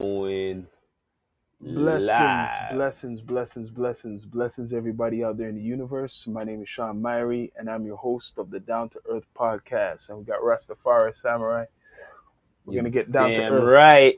going Blessings, live. blessings, blessings, blessings, blessings, everybody out there in the universe. My name is Sean Myrie, and I'm your host of the Down to Earth podcast. And we got Rastafari Samurai. We're You gonna get down to earth. right.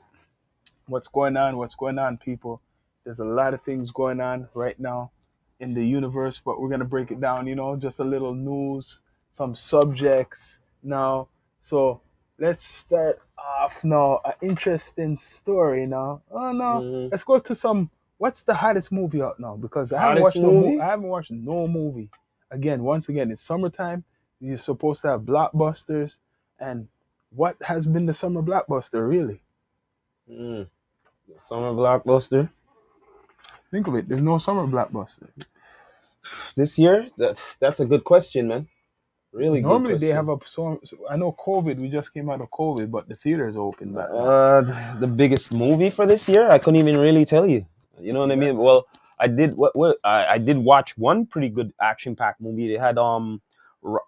What's going on? What's going on, people? There's a lot of things going on right now in the universe, but we're gonna break it down. You know, just a little news, some subjects now. So let's start off now. An interesting story now. Oh no. Mhm. Let's go to some. What's the hottest movie out now? Because I haven't Hottest watched no movie? movie. I haven't watched no movie. Again, once again, it's summertime. You're supposed to have blockbusters, and what has been the summer blockbuster really? Mm. Summer blockbuster Think of it. There's no summer blockbuster. this year. That that's a good question, man. Really. good Normally they have a so. I know COVID. We just came out of COVID, but the theaters open back. Uh, th- the biggest movie for this year, I couldn't even really tell you. You know what I mean? Well, I did what, what I, I did watch one pretty good action-packed movie. They had um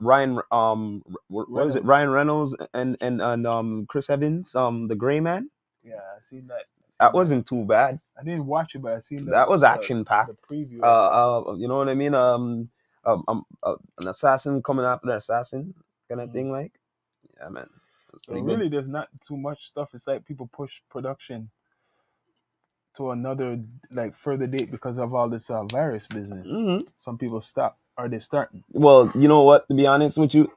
Ryan um what was it Reynolds. Ryan Reynolds and and and um Chris Evans um the Gray Man. yeah, I seen that. That wasn't too bad. I didn't watch it, but I seen the, That was action-packed. Preview. Uh, uh, you know what I mean? Um, um, um uh, an assassin coming after an assassin kind of Mhm. thing. Like, yeah, man, So pretty good. really, there's not too much stuff. It's like people push production to another like further date because of all this uh, virus business. Mhm. Some people stop. Are they starting? Well, you know what? To be honest with you,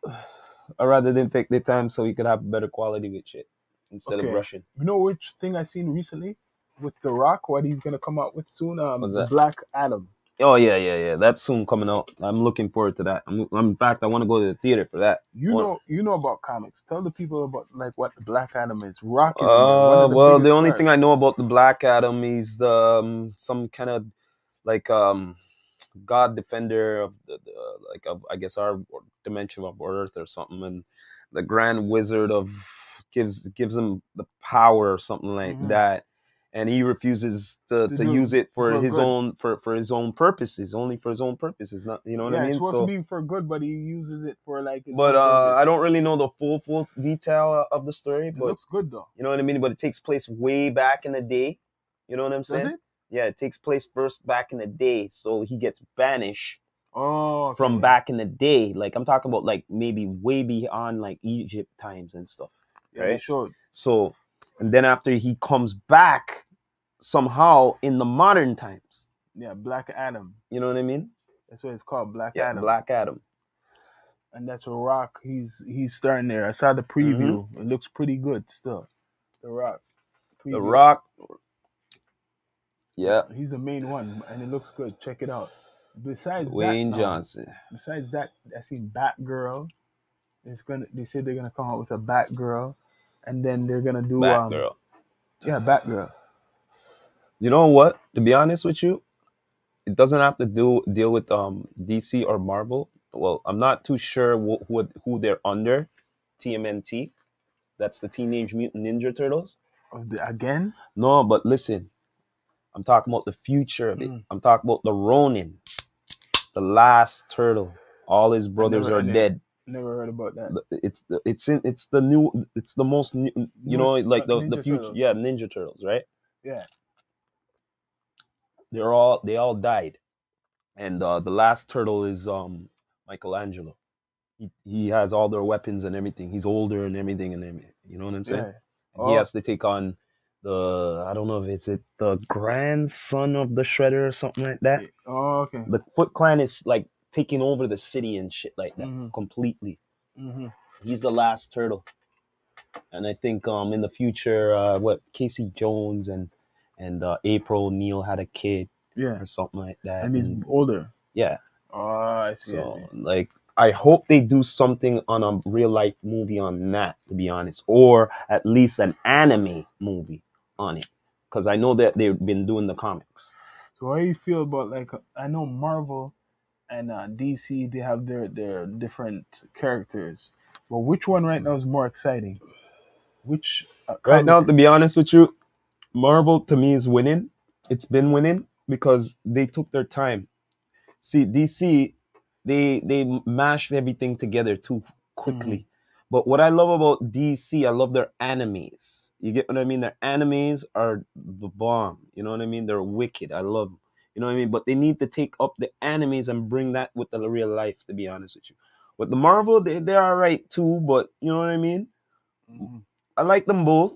I rather than take the time so we could have better quality with shit instead Okay. of rushing. You know which thing I seen recently with The Rock? What he's gonna come out with soon? Um? Black Adam. Oh yeah, yeah, yeah. That's soon coming out. I'm looking forward to that. I'm, I'm in fact, I want to go to the theater for that. You know, you know about comics. Tell the people about like what the Black Adam is. Rock. is in there, one Uh, the well, the only stars. thing I know about the Black Adam is the, um, some kind of like um god defender of the, the like of, I guess our dimension of Earth or something, and the Grand Wizard of gives gives him the power or something like Mhm. that, and he refuses to, To to use it for, for his good. own for for his own purposes, only for his own purposes. Not you know what yeah, I mean? it's supposed So- to be for good, but he uses it for like. But uh. I don't really know the full full detail of the story, It but looks good though. you know what I mean? But it takes place way back in the day. You know what I'm saying? it? Yeah, it takes place first back in the day. So he gets banished Oh, from back in the day. Like I'm talking about like maybe way beyond like Egypt times and stuff. Yeah, right? showed. So and then after he comes back somehow in the modern times. Yeah, Black Adam. You know what I mean? That's what it's called, Black Yeah, Adam. Black Adam. and that's a Rock. He's he's starting there. I saw the preview. It looks pretty good still. The Rock. The. Rock. Yeah. He's the main one, and it looks good. Check it out. Besides Wayne that, um, Johnson. besides that, I seen Batgirl. It's gonna. They said they're gonna come out with a Batgirl, and then they're gonna do um, yeah, Batgirl. You know what? To be honest with you, it doesn't have to do deal with um DC or Marvel. Well, I'm not too sure wh- who who they're under. TMNT. That's the Teenage Mutant Ninja Turtles. Oh, the- Again, No, but listen. I'm talking about the future of it. Mm. I'm talking about the Ronin, the last turtle. All his brothers never- I are never- dead. Never heard about that. It's the it's in it's the new it's the most new, you know like uh, the the future Turtles. yeah Ninja Turtles right Yeah. they're all they all died and uh the last turtle is um michelangelo he, he has all their weapons and everything he's older and everything and everything you know what i'm saying Yeah. And he Oh. has to take on the i don't know if it's it the grandson of the shredder or something like that Oh, okay. the foot clan is like taking over the city and shit like that Mhm. completely hmm he's the last turtle and i think um in the future uh what casey jones and and uh april neil had a kid Yeah. or something like that And he's and- older. yeah Oh, I see. I So see. like I hope they do something on a real life movie on that, to be honest, or at least an anime movie on it, because I know that they've been doing the comics. So how do you feel about like I know Marvel and uh, DC they have their their different characters, but which one right now is more exciting? Which uh, Right now, to be honest with you, Marvel to me is winning. It's been winning because they took their time. See, DC, they they mashed everything together too quickly. But what I love about DC, I love their enemies. You get what I mean? Their enemies are the bomb. You know what I mean? They're wicked. I love them. You know what I mean? But they need to take up the enemies and bring that with the real life, to be honest with you. But the Marvel, they, they're all right too, but you know what I mean? Mhm. I like them both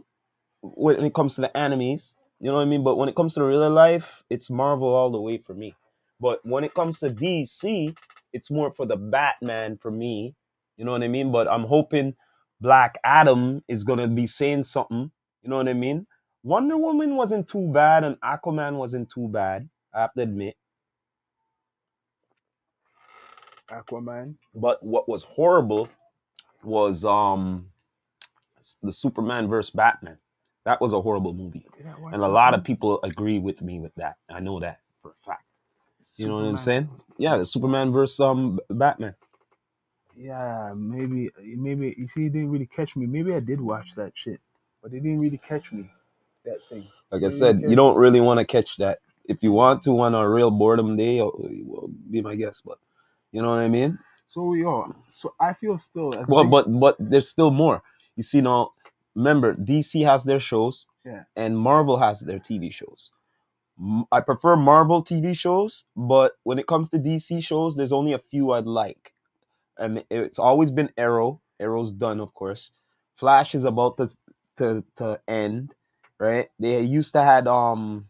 when it comes to the enemies. You know what I mean? But when it comes to the real life, it's Marvel all the way for me. But when it comes to DC, it's more for the Batman for me. You know what I mean? But I'm hoping Black Adam is gonna be saying something. You know what I mean? Wonder Woman wasn't too bad, and Aquaman wasn't too bad. I have to admit. Aquaman. But what was horrible was um the Superman versus Batman. That was a horrible movie. Did I watch And a lot of people agree with me with that. I know that for a fact. You know what I'm saying? Yeah, the Superman versus um Batman. Yeah, maybe, maybe. You see, it didn't really catch me. Maybe I did watch that shit, but it didn't really catch me. That thing. Like I said, you don't really want to catch that. If you want to on a real boredom day, uh, well, be my guest. But you know what I mean? So yo, so I feel still as Well, big- but but there's still more. You see now, remember DC has their shows, Yeah. and Marvel has their TV shows. I prefer Marvel TV shows, but when it comes to DC shows, there's only a few I'd like, and it's always been Arrow. Arrow's done, of course. Flash is about to to to end, right? They used to had um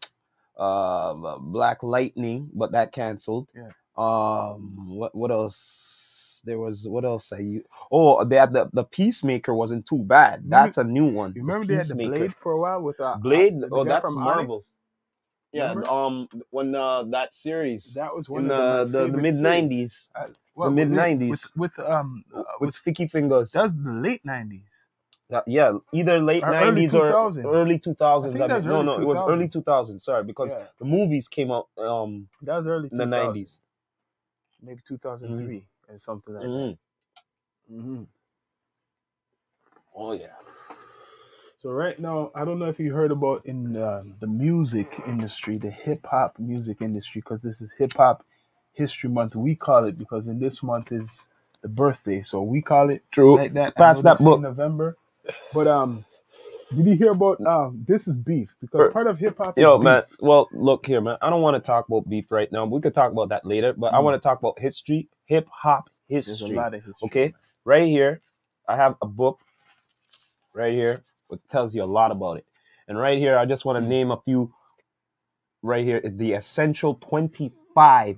uh Black Lightning, but that canceled. Yeah. Um, what what else? There was what else? I u- oh they had the the Peacemaker wasn't too bad. Remember- That's a new one. you remember they had the. Blade for a while with uh, Blade? the Oh, that's Marvel. Yeah, Remember? um, when uh, that series That was one in of the the, the mid nineties, Uh, the well, mid nineties with, with um uh, with with, Sticky Fingaz. that was the late nineties. Yeah, either late nineties or 2000s. early two thousands. I that's no, no, it was early two thousands. Sorry, because Yeah. the movies came out um That was early in the nineties. maybe two thousand three or something like that. Mm-hmm. hmm Oh yeah. So right now, I don't know if you heard about in uh, the music industry, the hip hop music industry, because this is Hip Hop History Month. We call it because in this month is the birthday, so we call it True. like that. Pass that book. November. But um, did you hear about um? This is beef because Er, part of hip hop. Yo, is beef. man. Well, look here, man. I don't want to talk about beef right now. We could talk about that later, but I Mm. want to talk about history, hip hop There's a history. lot of history. Okay, right here, I have a book right here which tells you a lot about it. And right here, I just want to Mm. name a few. Right here, the essential 25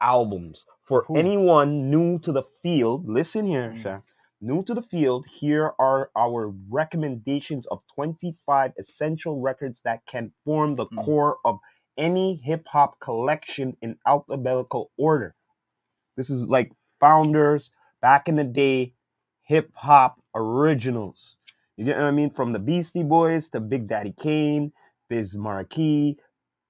albums for Cool. anyone new to the field. Listen here, Mm. Sha. New to the field, here are our recommendations of 25 essential records that can form the Mm. core of any hip hop collection in alphabetical order. This is like founders back in the day, hip hop originals. You get what I mean? From the Beastie Boys to Big Daddy Kane, Biz Markie,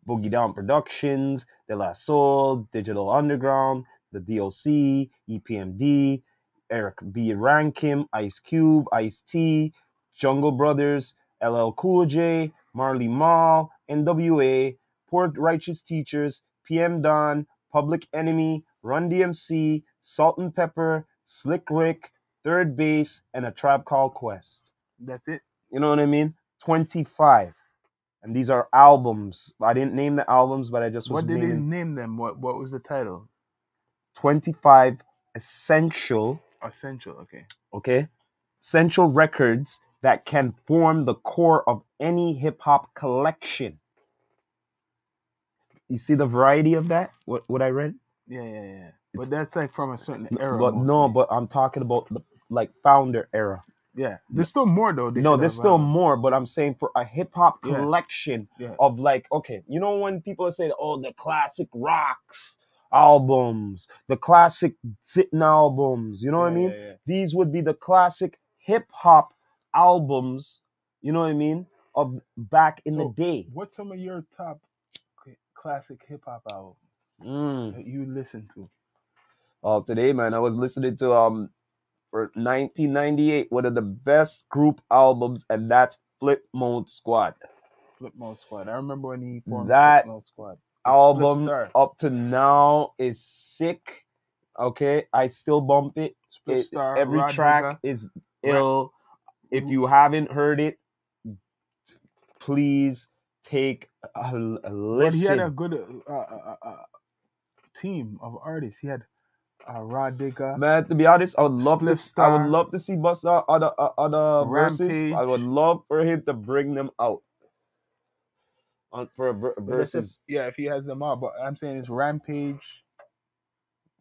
Boogie Down Productions, De La Soul, Digital Underground, the DOC, EPMD, Eric B. & Rakim, Ice Cube, Ice T, Jungle Brothers, LL Cool J, Marley Marl, NWA, Poor Righteous Teachers, PM Dawn, Public Enemy, Run DMC, Salt-N-Pepa, Slick Rick, Third Base, and a Tribe Called Quest. That's it. You know what I mean? 25. And these are albums. I didn't name the albums, but I just was What did they naming name them? What What was the title? 25 essential, Essential. Okay. okay? Essential records that can form the core of any hip hop collection. You see the variety of that? What what I read? Yeah, yeah, yeah. But that's like from a certain era. but no, but I'm talking about the like founder era. yeah, there's still more though. No, there's still more, but I'm saying for a hip hop Yeah. collection Yeah. of like, okay, you know when people say, oh, the classic rocks albums, the classic sitting albums, you know what I mean? yeah, yeah. These would be the classic hip hop albums, you know what I mean, of back in So- the day. What's some of your top classic hip hop albums Mm. that you listen to? Oh, today, man, I was listening to um for 1998 one of the best group albums, and that's Flipmode Squad. Flipmode Squad. I remember when he formed That Flipmode Squad. Split album up to now is sick. Okay, I still bump it. Split It- Star, every Rod track is ill. If you haven't heard it, please take a, a But listen. he had a good uh, uh, uh, uh, team of artists. He had uh, Rah Digga, Man, to be honest, I would love Spliff this. I would love to see Busta other uh, other verses. I would love for him to bring them out on for a ver- But that's if- verses. yeah, if he has them all. But I'm saying it's Rampage,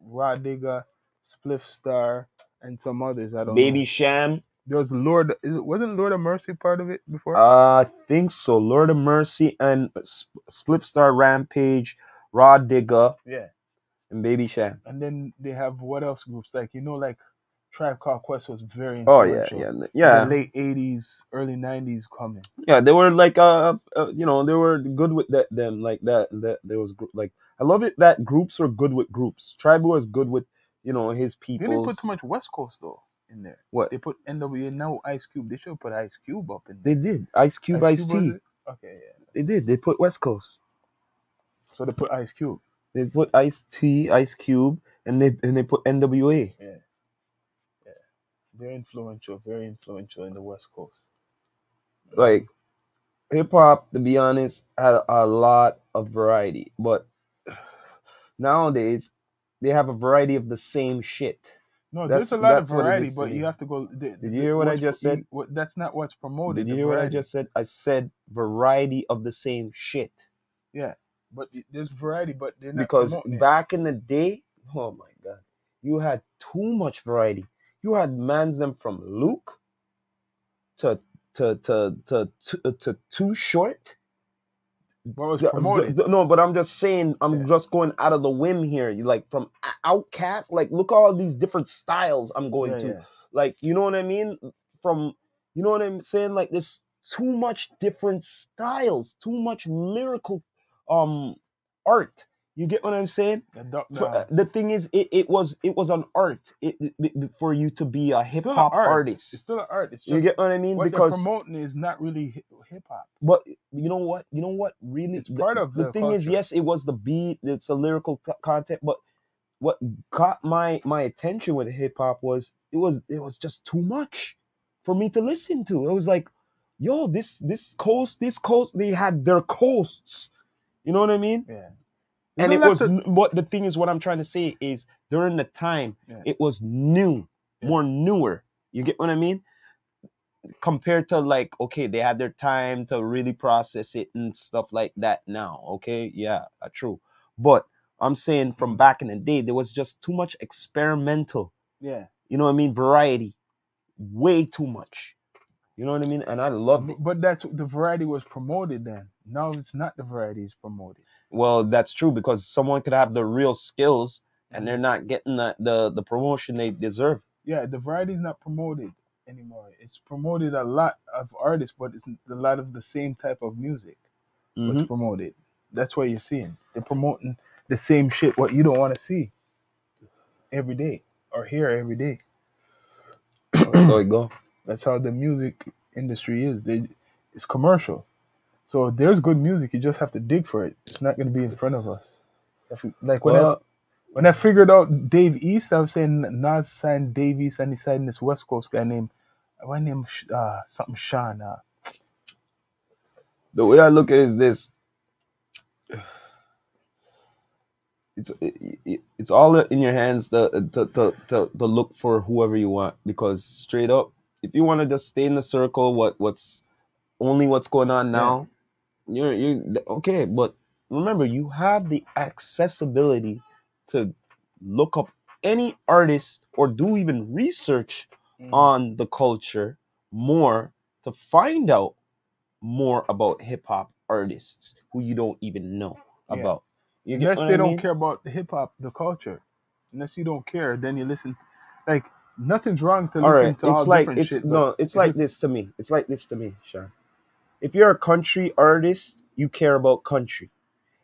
Rah Digga, Spliff Star, and some others. I don't Baby know. Sham, There was Lord. is Wasn't Lord Have Mercy part of it before? uh, I think so. Lord Have Mercy and Spliff Star Rampage, Rah Digga, yeah. and Baby Sham. And then they have what else groups like you know like Tribe Called Quest was very Oh yeah, yeah, yeah, late '80s, early '90s coming. yeah. They were like uh, uh you know, they were good with that them like that. That there was like I love it that groups were good with groups. Tribe was good with you know his people They didn't put too much West Coast though in there. What They put NWA now Ice Cube. They should have put Ice Cube up in there. they did. Ice Cube, Ice, was T. Okay, yeah. They did. They put West Coast. So they put Ice Cube. They put Ice T, Ice Cube, and they and they put NWA. Yeah. Very influential, very influential in the West Coast. Like hip hop, to be honest, had a lot of variety, but nowadays they have a variety of the same shit. no, that's- there's a lot of that's what it variety, but you have to go. The, Did you hear what I just said? you- what, that's not what's promoted. Did you hear what I just said? I said variety of the same shit. Yeah, but there's variety, but they're not Because promoting it. back in the day, oh my god, you had too much variety. You had mans them from Luke to to to to to, to too short. What was Yeah, promoted? th- No, but I'm just saying, I'm Yeah. just going out of the whim here. You like from OutKast, like look all these different styles I'm going Yeah, to. yeah. Like, you know what I mean? From you know what I'm saying? Like there's too much different styles, too much lyrical um art. You get what I'm saying? The uh, the- the thing is, it, it was it was an art it, it- for you to be a hip hop art. artist. It's still an art. Just You get what I mean? what Because promoting is not really hip hop. but you know what? You know what? Really, It's part of the the thing is. Yes, it was the beat. It's a lyrical co- content, but what caught my my attention with hip hop was it was it was just too much for me to listen to. It was like, yo, this this coast, this coast, they had their coasts. You know what I mean? Yeah. And it was n- what the thing is what i'm trying to say is during the time Yeah. it was new Yeah. more newer you get what i mean compared to like okay they had their time to really process it and stuff like that now okay yeah uh, true but i'm saying from Mhm. back in the day there was just too much experimental Yeah. you know what i mean variety way too much you know what i mean and i love it But that's the variety was promoted then. Now it's not the variety is promoted. Well that's true because someone could have the real skills Mm-hmm. and they're not getting the, the, the promotion they deserve Yeah, the variety is not promoted anymore. It's promoted a lot of artists, but it's a lot of the same type of music. Mhm. What's promoted? That's what you're seeing. They're promoting the same shit. What you don't want to see every day or hear every day. so it go. That's how the music industry is. They, it's commercial. So there's good music, you just have to dig for it. It's not going to be in front of us. You- like when I, when I figured out Dave East, I was saying Nas signed Dave East and he signed this West Coast guy named what name uh something Sean. Uh, the way I look at it is this. It's it, it- it's all in your hands to, to, to, to, to look for whoever you want because straight up, if you want to just stay in the circle, what what's only what's going on now, you're you okay. But remember, you have the accessibility to look up any artist or do even research Mm. on the culture more to find out more about hip hop artists who you don't even know Yeah. about. You unless they I don't care about the hip hop, the culture. Unless you don't care, then you listen. Like nothing's wrong to All listen right, to all it's like different it's shit. no, it's like it- this to me. It's like this to me, Sean. If you're a country artist, you care about country.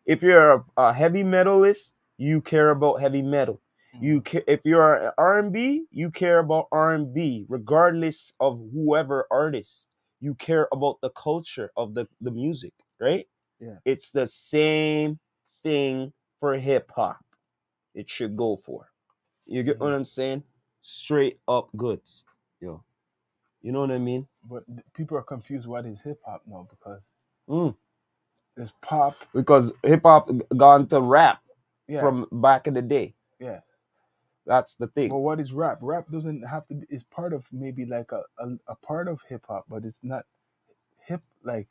If you're a, a heavy metalist, you care about heavy metal. Mm. You ca- if you're an R&B, you care about R&B, regardless of whoever artist. You care about the culture of the the music, right? Yeah. It's the same thing for hip hop. It should go for. You get Mm-hmm. what I'm saying? Straight up goods, yo. You know what I mean? But people are confused what is hip hop now because Mm. There's pop. Because hip hop gone to rap Yeah. from back in the day. yeah. That's the thing. Well, what is rap? Rap doesn't have to be. It's part of maybe like a a, a part of hip hop, but it's not hip. Like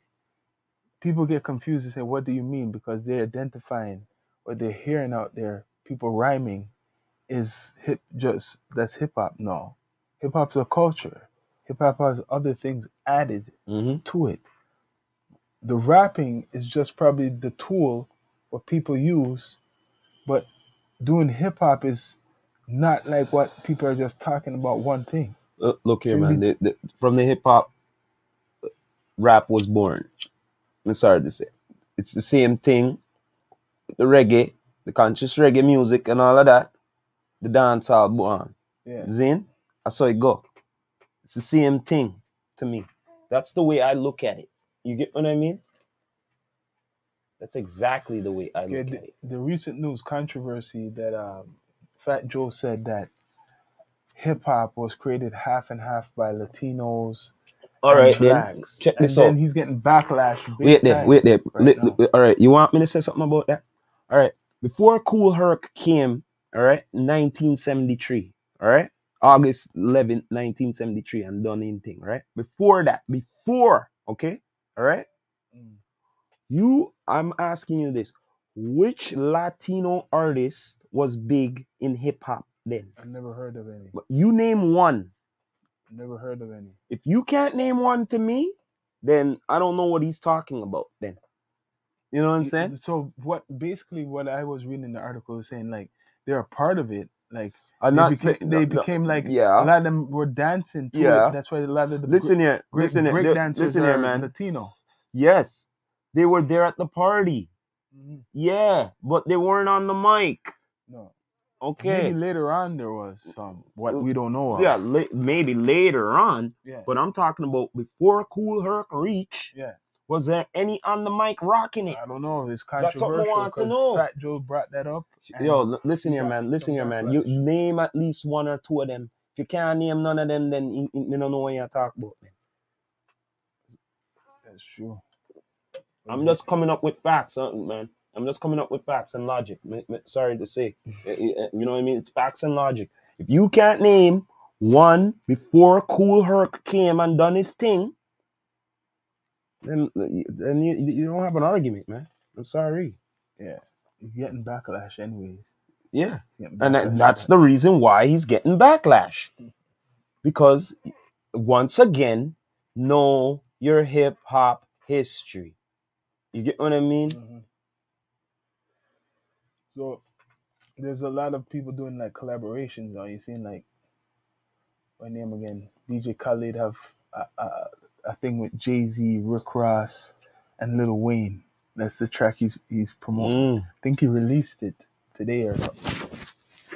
people get confused and say, "What do you mean?" Because they're identifying what they're hearing out there. People rhyming is hip. Just that's hip hop. No, hip hop's a culture. Hip hop has other things added hmm to it. The rapping is just probably the tool what people use, but doing hip hop is not like what people are just talking about one thing. Uh, look here, man. The, the, from the hip hop, rap was born. I'm sorry to say, it's the same thing. The reggae, the conscious reggae music, and all of that. The dancehall born. Yeah. Zin, I saw it go. It's the same thing to me. That's the way I look at it. You get what I mean? That's exactly the way I Yeah, look the, at it. the recent news controversy that um, Fat Joe said that hip hop was created half and half by Latinos. All right, and then. Check and this then out. he's getting backlash. Wait there, wait there. right all right, you want me to say something about that? All right. Before Kool Herc came, all right, 1973, all right, August 11th, 1973, and done in thing, right? Before that, before, okay, all right, Mm. you, I'm asking you this: which Latino artist was big in hip hop then? I've never heard of any. But You name one. Never heard of any. If you can't name one to me, then I don't know what he's talking about. Then, you know what I'm saying? So what? Basically, what I was reading in the article is saying like they're a part of it. Like I'm they, beca- saying- they no, became like a yeah. lot of them were dancing. Yeah. it. that's why a lot of the Listen here, great listen here, break dancers listen are here, man. Latino. Yes, they were there at the party. Mhm. Yeah, but they weren't on the mic. No, Okay. maybe later on there was some what we don't know of. Yeah, la- maybe later on, yeah, but I'm talking about before Kool Herc reach. yeah. Was there any on the mic rocking it? I don't know. It's controversial. That's something I want to know. Fat Joe brought that up. Yo, listen here, man. Listen here, man. You name at least one or two of them. If you can't name none of them, then you, you don't know what you're talking about. Man. That's true. I'm just coming up with facts, uh, man. I'm just coming up with facts and logic. Sorry to say, Uh, uh, you know what I mean? It's facts and logic. If you can't name one before Kool Herc came and done his thing, then then you, you don't have an argument, man. I'm sorry. Yeah, he's getting backlash anyways. Yeah, Getting and backlash. that's the reason why he's getting backlash, because once again, know your hip hop history. You get what I mean? Mhm. So there's a lot of people doing like collaborations. Are you seeing like my name again? DJ Khaled have a, a, a thing with Jay Z, Rick Ross, and Lil Wayne. That's the track he's he's promoting. Mm. I think he released it today or something,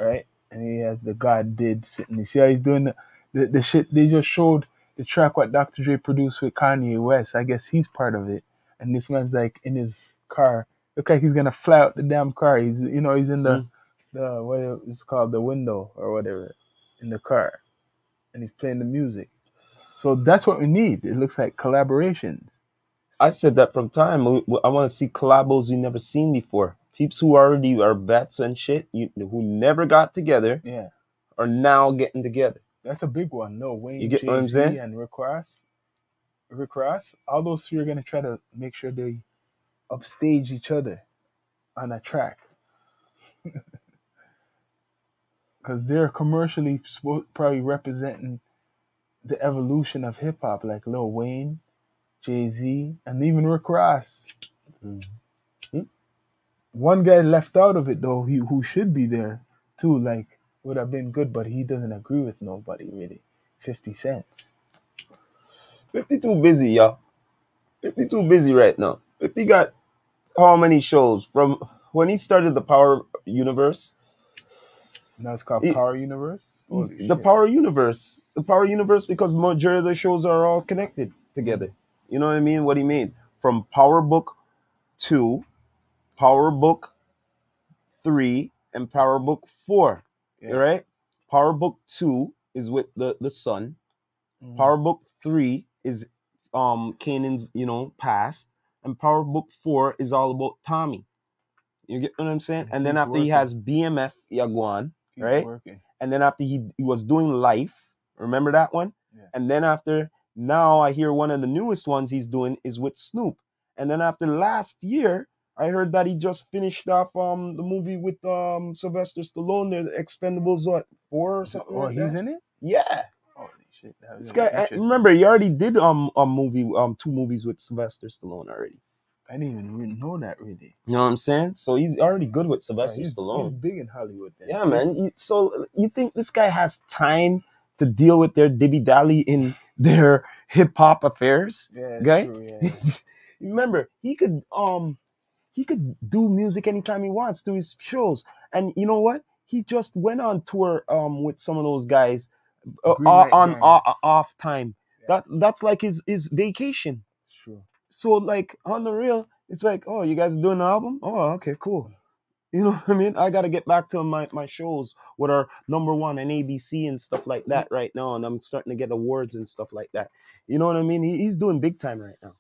right? And he has the God did sitting. You see how he's doing the, the the shit. They just showed the track what Dr. Dre produced with Kanye West. I guess he's part of it. And this man's like in his car. Look like he's gonna fly out the damn car. He's you know he's in the Mm. the what it's called the window or whatever in the car, and he's playing the music. So that's what we need. It looks like collaborations. I said that from time. I want to see collabos we never seen before. Peeps who already are vets and shit, you, who never got together, Yeah, are now getting together. that's a big one. No Wayne, You get what I'm Jay-Z, saying? and Rick Ross. Rick Ross. All those three are gonna try to make sure they upstage each other on a track. Because they're commercially probably representing the evolution of hip hop, like Lil Wayne, Jay Z, and even Rick Ross. Mhm. One guy left out of it though, he, who should be there too, like would have been good, but he doesn't agree with nobody really. Fifty cents. 50 too busy, y'all. 50 too busy right now. 50 got how many shows? From when he started the Power Universe, Now it's called He- Power Universe. Holy the. Power Universe, the Power Universe, because majority of the shows are all connected together. You know what I mean? What he mean? From Power Book two, Power Book three, and Power Book four. Yeah. Right? Power Book two is with the the son. Mhm. Power Book three is um Kanan's, you know, past, and Power Book Four is all about Tommy. You get what I'm saying? He And then after he has BMF Yaguan, Keep right? working. And then after he, he was doing Life, remember that one? Yeah. And then after now, I hear one of the newest ones he's doing is with Snoop. And then after last year, I heard that he just finished off um the movie with um Sylvester Stallone, the Expendables what four or something. Oh, like he's that? in it. Yeah, Holy shit! this guy. I, remember, he already did um a movie um two movies with Sylvester Stallone already. I didn't even know that really. You know what I'm saying? So he's already good with Yeah, Sylvester he's, Stallone. he's big in Hollywood. Then. Yeah, man. So you think this guy has time to deal with their dibby dally in their hip hop affairs? Yeah, Guy? true, yeah. Remember, he could um he could do music anytime he wants to his shows. And you know what? He just went on tour um with some of those guys uh, on off time. Yeah. That that's like his his vacation. It's true. So like on the real, it's like, oh, you guys doing an album? Oh, okay, cool. You know what I mean? I gotta get back to my, my shows what are number one and ABC and stuff like that right now, and I'm starting to get awards and stuff like that. You know what I mean? He, he's doing big time right now.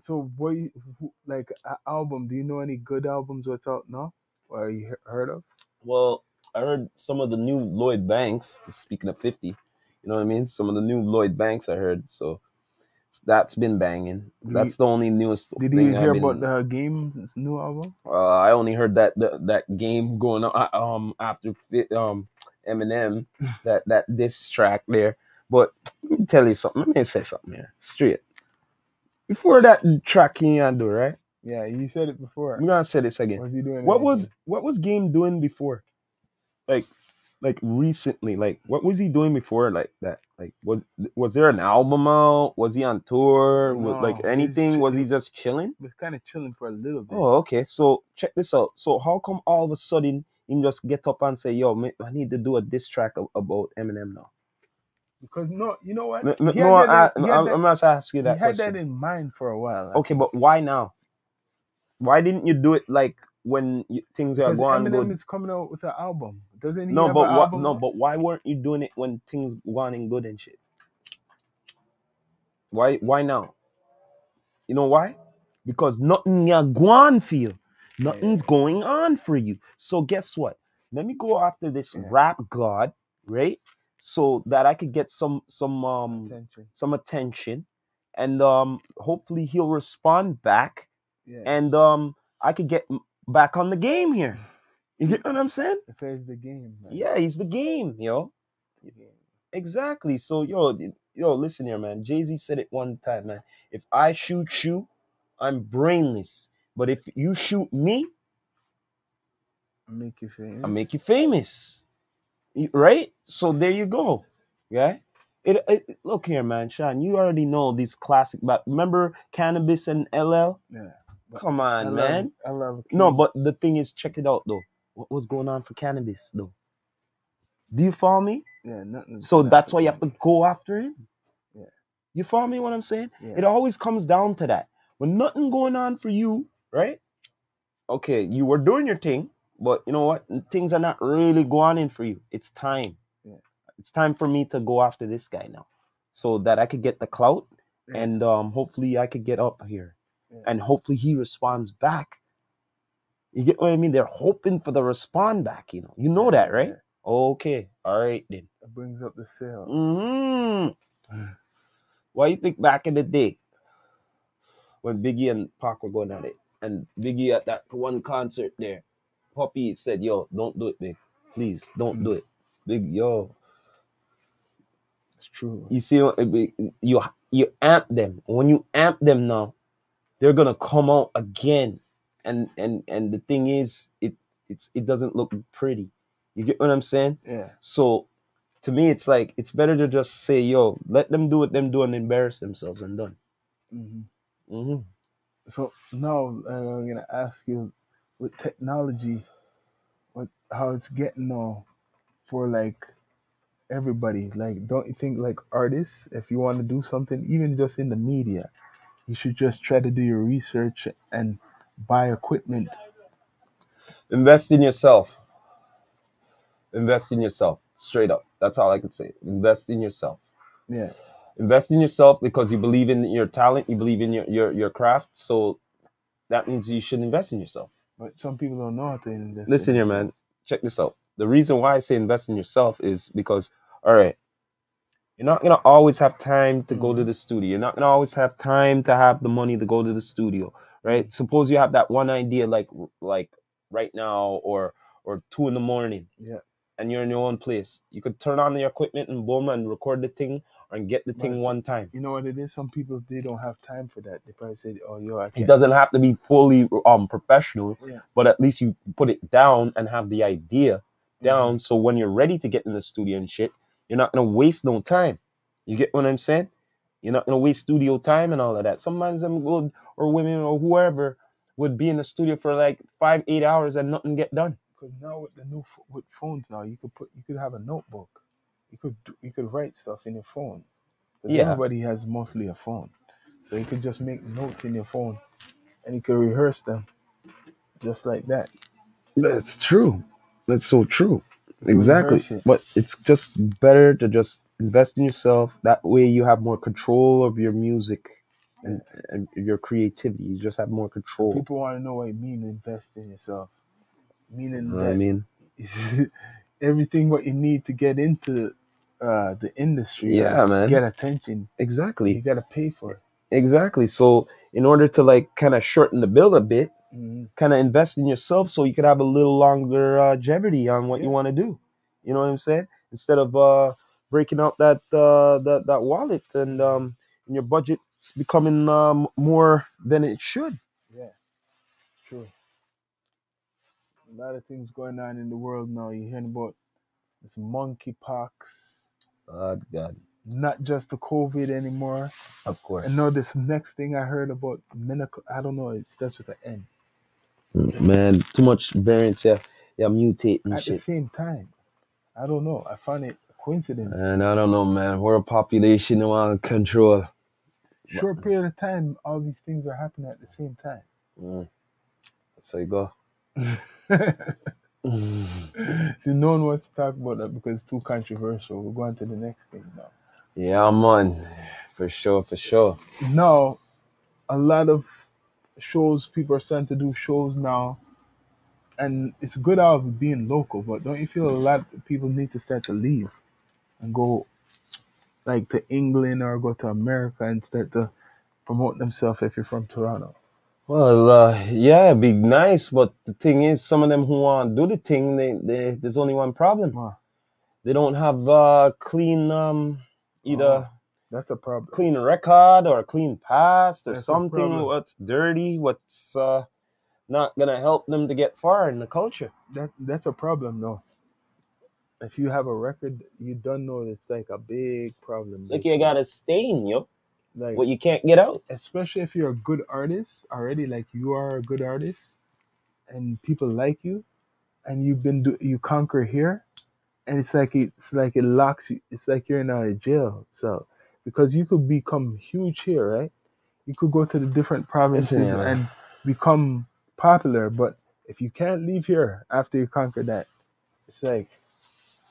So, what you, who- like a album? Do you know any good albums what's out now, or you he- heard of? Well, I heard some of the new Lloyd Banks. Speaking of fifty, you know what I mean? Some of the new Lloyd Banks I heard, so that's been banging. Did That's the only newest. Did you hear been- about the Game's new album? Uh, I only heard that that, that game going on uh, um after um Eminem that that diss track there. But let me tell you something. Let me say something here straight. Before that track he do right, Yeah, you said it before. I'm gonna say this again. Was he doing? What was anything? what was Game doing before? Like like recently, like what was he doing before like that? Like was was there an album out? Was he on tour? Was, like anything? Was he just chilling? was kind of chilling for a little bit. Oh, okay. So check this out. So how come all of a sudden him just get up and say, "Yo, I need to do a diss track about Eminem now"? Because no, you know what? No, no, He no, I, that- he had I'm, I'm not asking you he that had question. that in mind for a while. Okay, but why now? Why didn't you do it like when you, things are going Eminem good? is coming out with an album, doesn't he? No, but an what? album No, but why weren't you doing it when things were going good and shit? Why? Why now? You know why? Because nothing ya going for you. Nothing's going on for you. So guess what? Let me go after this Yeah. rap god, right? So that I could get some some um attention. some attention, and um hopefully he'll respond back, Yeah, and um I could get back on the game here. You get what I'm saying? it says the game. man. Yeah, he's the game, yo. The game. Exactly. So yo, yo, listen here, man. Jay Z said it one time, man. If I shoot you, I'm brainless. But if you shoot me, I Make you famous. I make you famous. Right? So there you go. Yeah. It, it look here, man, Sean. You already know these classic. But remember Canibus and LL? yeah. Come I on, love, man. I love. No, but the thing is, check it out though. What was going on for Canibus though? Do you follow me? yeah, nothing. So that's why you have to go after him. Yeah. You follow me what I'm saying? Yeah. It always comes down to that. When nothing going on for you, right? Okay, you were doing your thing, but you know what? Things are not really going in for you. It's time. Yeah. It's time for me to go after this guy now, so that I could get the clout, Yeah. and um, hopefully I could get up here, Yeah. and hopefully he responds back. You get what I mean? They're hoping for the respond back. You know, you know that, right? Yeah. Okay, all right then. It brings up the sale. hmm Why you think back in the day when Biggie and Pac were going at it, and Biggie at that one concert there, Puffy said, "Yo, don't do it, big. Please, don't do it, big. Yo, It's true. you see, it you you amp them. When you amp them now, they're gonna come out again, and and and the thing is, it it's it doesn't look pretty. You get what I'm saying? Yeah. So to me, it's like it's better to just say, "Yo, let them do what them do and embarrass themselves and done." hmm hmm So now uh, I'm gonna ask you, with technology, what how it's getting now for like everybody. Like, don't you think like artists, if you want to do something, even just in the media, you should just try to do your research and buy equipment. Invest in yourself. Invest in yourself. Straight up. That's all I could say. Invest in yourself. Yeah. Invest in yourself because you believe in your talent. You believe in your your, your craft. So that means you should invest in yourself. But some people don't know how to invest. in Listen here, themselves. man. Check this out. The reason why I say invest in yourself is because, all right, you're not gonna always have time to go to Mhm. the studio. You're not gonna always have time to have the money to go to the studio, right? Suppose you have that one idea, like like right now, or or two in the morning, Yeah. and you're in your own place. You could turn on the equipment and boom and record the thing and get the But thing one time. You know what it is? Some people they don't have time for that. They probably say, "Oh, yo, I It can't." doesn't have to be fully um professional, Yeah. but at least you put it down and have the idea Mhm. down. So when you're ready to get in the studio and shit, you're not gonna waste no time. You get what I'm saying? You're not gonna waste studio time and all of that. Some men them would or women or whoever would be in the studio for like five, eight hours and nothing get done. Because now with the new ph- with phones now, you could put you could have a notebook. You could do, you could write stuff in your phone. 'Cause Yeah. Everybody has mostly a phone, so you could just make notes in your phone, and you could rehearse them, just like that. That's true. That's so true. You Exactly. it. But it's just better to just invest in yourself. That way you have more control of your music and, and your creativity. You just have more control. People want to know what it mean invest in yourself, meaning You know what I mean? everything what you need to get into uh, the industry, Yeah, or man. get attention, Exactly. you gotta pay for it. Exactly. So in order to like kind of shorten the bill a bit. Kind of invest in yourself so you could have a little longer uh, longevity on what you want to do. You know what I'm saying? Instead of uh, breaking out that uh, that that wallet and um, and your budget's becoming um, more than it should. Yeah, true. A lot of things going on in the world now. You're hearing about this monkeypox, Oh God, not just the COVID anymore. of course. And now this next thing I heard about medical, I don't know, it starts with an N. Mm, man, too much variance. Yeah, yeah, mutating At the shit. same time, I don't know. I found it a coincidence. And I don't know, man. We're a population want control. Short period of time, all these things are happening at the same time. Mm. So you go. See, no one wants to talk about that because it's too controversial. We're going to the next thing now. Yeah, man. For sure, for sure. now a lot of shows people are starting to do shows now. And it's good out of being local but don't you feel a lot of people need to start to leave and go like to england or go to america and start to promote themselves if you're from toronto? Well, uh, yeah, it'd be nice, but the thing is, some of them who want to do the thing, they, they there's only one problem. Wow, They don't have uh clean um either Oh, that's a problem. clean record or a clean past or That's something what's dirty, what's uh not gonna help them to get far in the culture. that that's a problem though. If you have a record you don't know it's like a big problem It's like you got a stain, yo, like what you can't get out. especially if you're a good artist already like you are a good artist and people like you and you've been do, you conquer here and it's like it's like it locks you it's like you're in a jail cell because you could become huge here right you could go to the different provinces yeah. and become popular but if you can't leave here after you conquer that it's like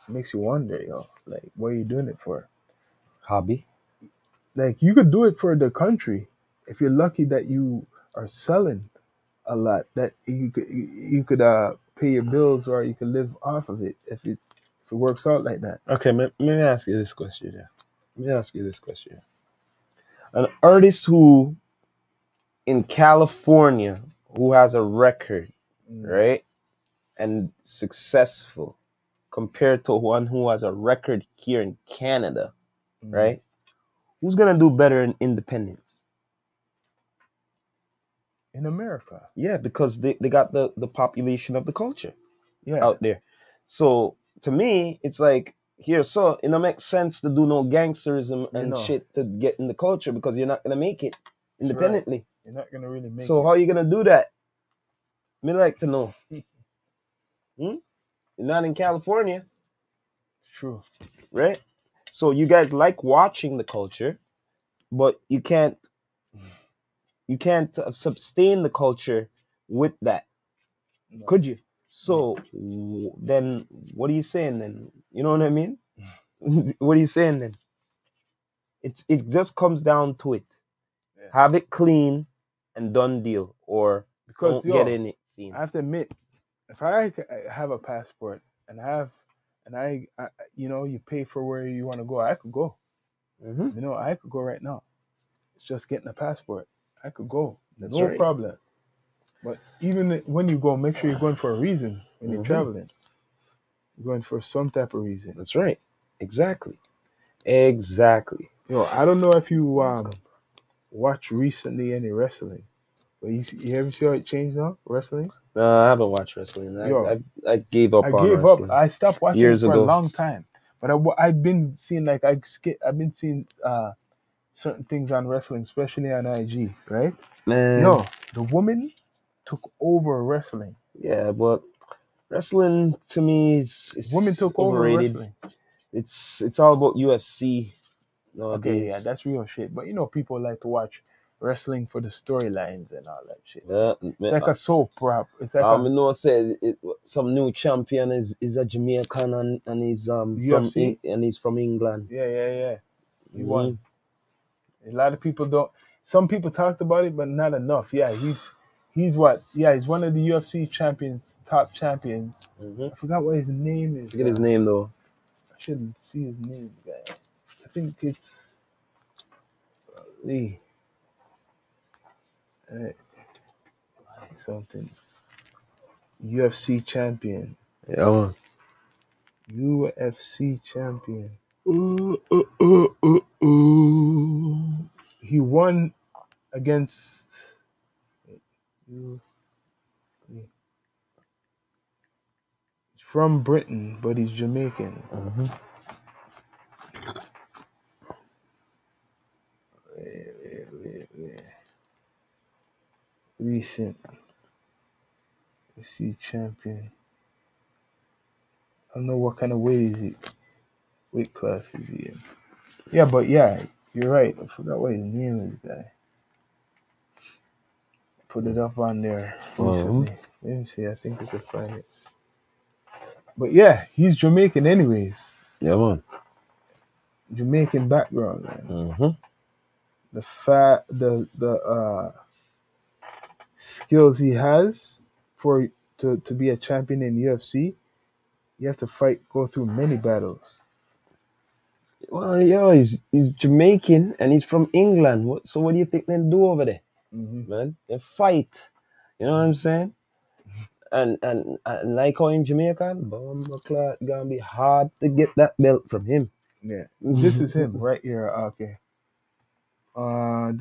it makes you wonder yo like what are you doing it for Hobby. like you could do it for the country if you're lucky that you are selling a lot that you could you could uh pay your bills or you could live off of it if it if it works out like that Okay, let, let me ask you this question. Yeah. Let me ask you this question. An artist who in California who has a record, right, and successful compared to one who has a record here in Canada, Mm. right? Who's gonna do better in independence? in america Yeah, because they, they got the, the population of the culture yeah out there. So to me, it's like here, so it don't make sense to do no gangsterism and know. shit to get in the culture because you're not gonna make it right. independently. you're not gonna really make it So it. how are you gonna do that? Me like to know. Hmm? You're not in California, true right? So you guys like watching the culture, but you can't you can't uh, sustain the culture with that, No. could you? So then, what are you saying then? You know what I mean? what are you saying then? It's it just comes down to it. Yeah. Have it clean and done deal, or Because don't yo, get in it scene. I have to admit, if I have a passport and I have, and I, I you know, you pay for where you want to go, I could go. hmm You know, I could go right now. It's just getting a passport. I could go. That's no right. problem. But even when you go, make sure you're going for a reason when you're Mhm. traveling. You're going for some type of reason. That's right. Exactly. Exactly. Yo, I don't know if you um watched recently any wrestling, but you, you ever see how it changed now wrestling? No, I haven't watched wrestling. I, Yo. I, I gave up I on gave wrestling. up. I stopped watching Years for ago. a long time, but I, I've been seeing like I skip. I've been seeing uh certain things on wrestling, especially on IG. Right? Man, Yo, the woman took over wrestling. yeah, but wrestling to me is, Women took over wrestling. It's it's all about UFC nowadays. Okay, yeah, that's real shit. But you know, people like to watch wrestling for the storylines and all that shit. Yeah, It's man, like a soap prop. It's like um, a, you know, say it, some new champion is, is a Jamaican and, and he's um from UFC? And he's from England. yeah, yeah, yeah. He Mhm. won. A lot of people don't. Some people talked about it, but not enough. Yeah, he's he's what? Yeah, he's one of the UFC champions, top champions. Mhm. I forgot what his name is. Forget his name though. I shouldn't see his name, guy. I think it's Lee. Uh, something. UFC champion. Yeah. UFC champion. Ooh, ooh, ooh. He won against. He's from Britain, but he's Jamaican. Mhm. Wait, wait, wait, wait. Recent. See, champion. I don't know what kind of weight is he. Weight class is he in? Yeah, but yeah, you're right. I forgot what his name is, guy. Put it up on there Um. Let me see. I think I could find it. But yeah, he's Jamaican, anyways. Yeah, man. Jamaican background, man. hmm the fat the the uh skills he has for to to be a champion in UFC, you have to fight go through many battles. Well, yeah, he's he's Jamaican and he's from England. What, so what do you think they do over there, mm-hmm. man. They fight. You know what I'm saying? And and, and like how in Jamaican, Bomba Clark gonna be hard to get that belt from him. Yeah. This is him right here. Okay. Uh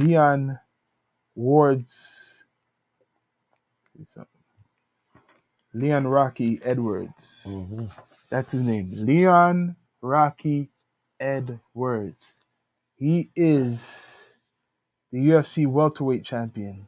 Leon Edwards Leon Rocky Edwards. Mm-hmm. That's his name. Leon Rocky Edwards. He is the UFC welterweight champion.